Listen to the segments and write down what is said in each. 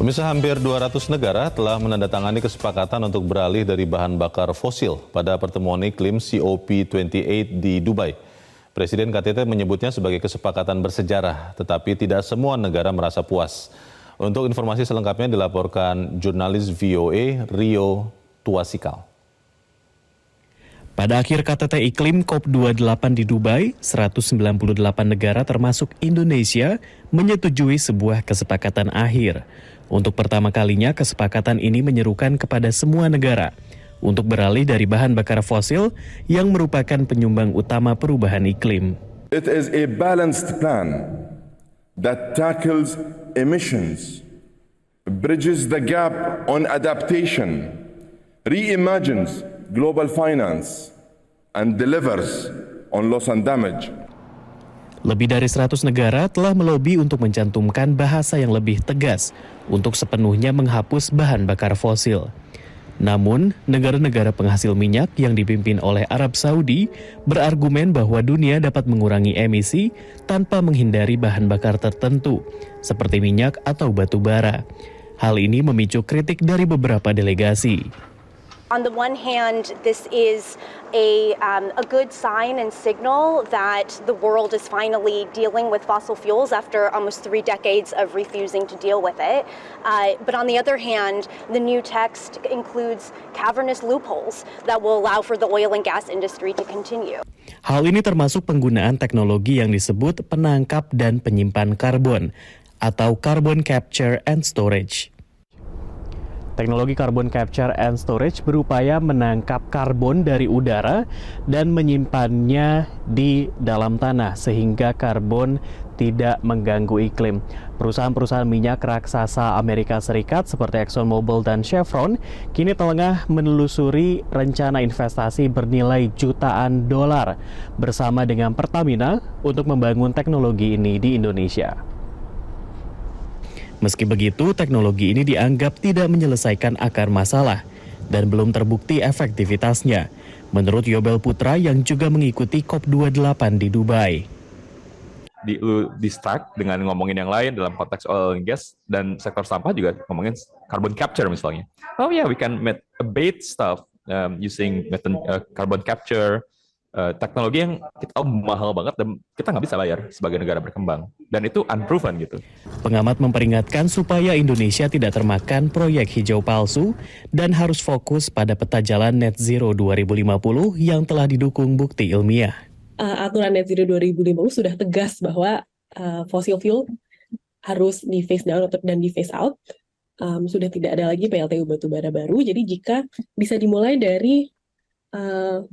Pemirsa hampir 200 negara telah menandatangani kesepakatan untuk beralih dari bahan bakar fosil pada pertemuan iklim COP28 di Dubai. Presiden KTT menyebutnya sebagai kesepakatan bersejarah, tetapi tidak semua negara merasa puas. Untuk informasi selengkapnya dilaporkan jurnalis VOA Rio Tuasikal. Pada akhir KTT Iklim COP28 di Dubai, 198 negara termasuk Indonesia menyetujui sebuah kesepakatan akhir. Untuk pertama kalinya, kesepakatan ini menyerukan kepada semua negara untuk beralih dari bahan bakar fosil yang merupakan penyumbang utama perubahan iklim. It is a balanced plan that tackles emissions, bridges the gap on adaptation, reimagines global finance and delivers on loss and damage. Lebih dari 100 negara telah melobi untuk mencantumkan bahasa yang lebih tegas untuk sepenuhnya menghapus bahan bakar fosil. Namun, negara-negara penghasil minyak yang dipimpin oleh Arab Saudi berargumen bahwa dunia dapat mengurangi emisi tanpa menghindari bahan bakar tertentu, seperti minyak atau batu bara. Hal ini memicu kritik dari beberapa delegasi. On the one hand, this is a, um, a good sign and signal that the world is finally dealing with fossil fuels after almost three decades of refusing to deal with it. Uh, but on the other hand, the new text includes cavernous loopholes that will allow for the oil and gas industry to continue. Hal ini termasuk penggunaan teknologi yang disebut penangkap dan penyimpan karbon atau carbon capture and storage. Teknologi carbon capture and storage berupaya menangkap karbon dari udara dan menyimpannya di dalam tanah sehingga karbon tidak mengganggu iklim. Perusahaan-perusahaan minyak raksasa Amerika Serikat seperti ExxonMobil dan Chevron kini tengah menelusuri rencana investasi bernilai jutaan dolar bersama dengan Pertamina untuk membangun teknologi ini di Indonesia. Meski begitu, teknologi ini dianggap tidak menyelesaikan akar masalah dan belum terbukti efektivitasnya, menurut Yobel Putra yang juga mengikuti COP28 di Dubai. Di, lu distract dengan ngomongin yang lain dalam konteks oil and gas dan sektor sampah juga ngomongin carbon capture misalnya. Oh yeah, we can abate stuff um, using method, uh, carbon capture, uh, teknologi yang kita tahu mahal banget dan kita nggak bisa bayar sebagai negara berkembang dan itu unproven gitu. Pengamat memperingatkan supaya Indonesia tidak termakan proyek hijau palsu dan harus fokus pada peta jalan net zero 2050 yang telah didukung bukti ilmiah. Uh, aturan net zero 2050 sudah tegas bahwa uh, fossil fuel harus di phase down dan di phase out. Um, sudah tidak ada lagi PLTU batubara baru. Jadi jika bisa dimulai dari uh,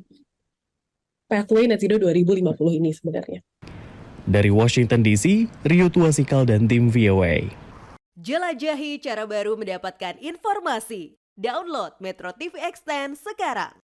pathway net zero 2050 ini sebenarnya. Dari Washington DC, Rio Tuasikal dan tim VOA. Jelajahi cara baru mendapatkan informasi. Download Metro TV Extend sekarang.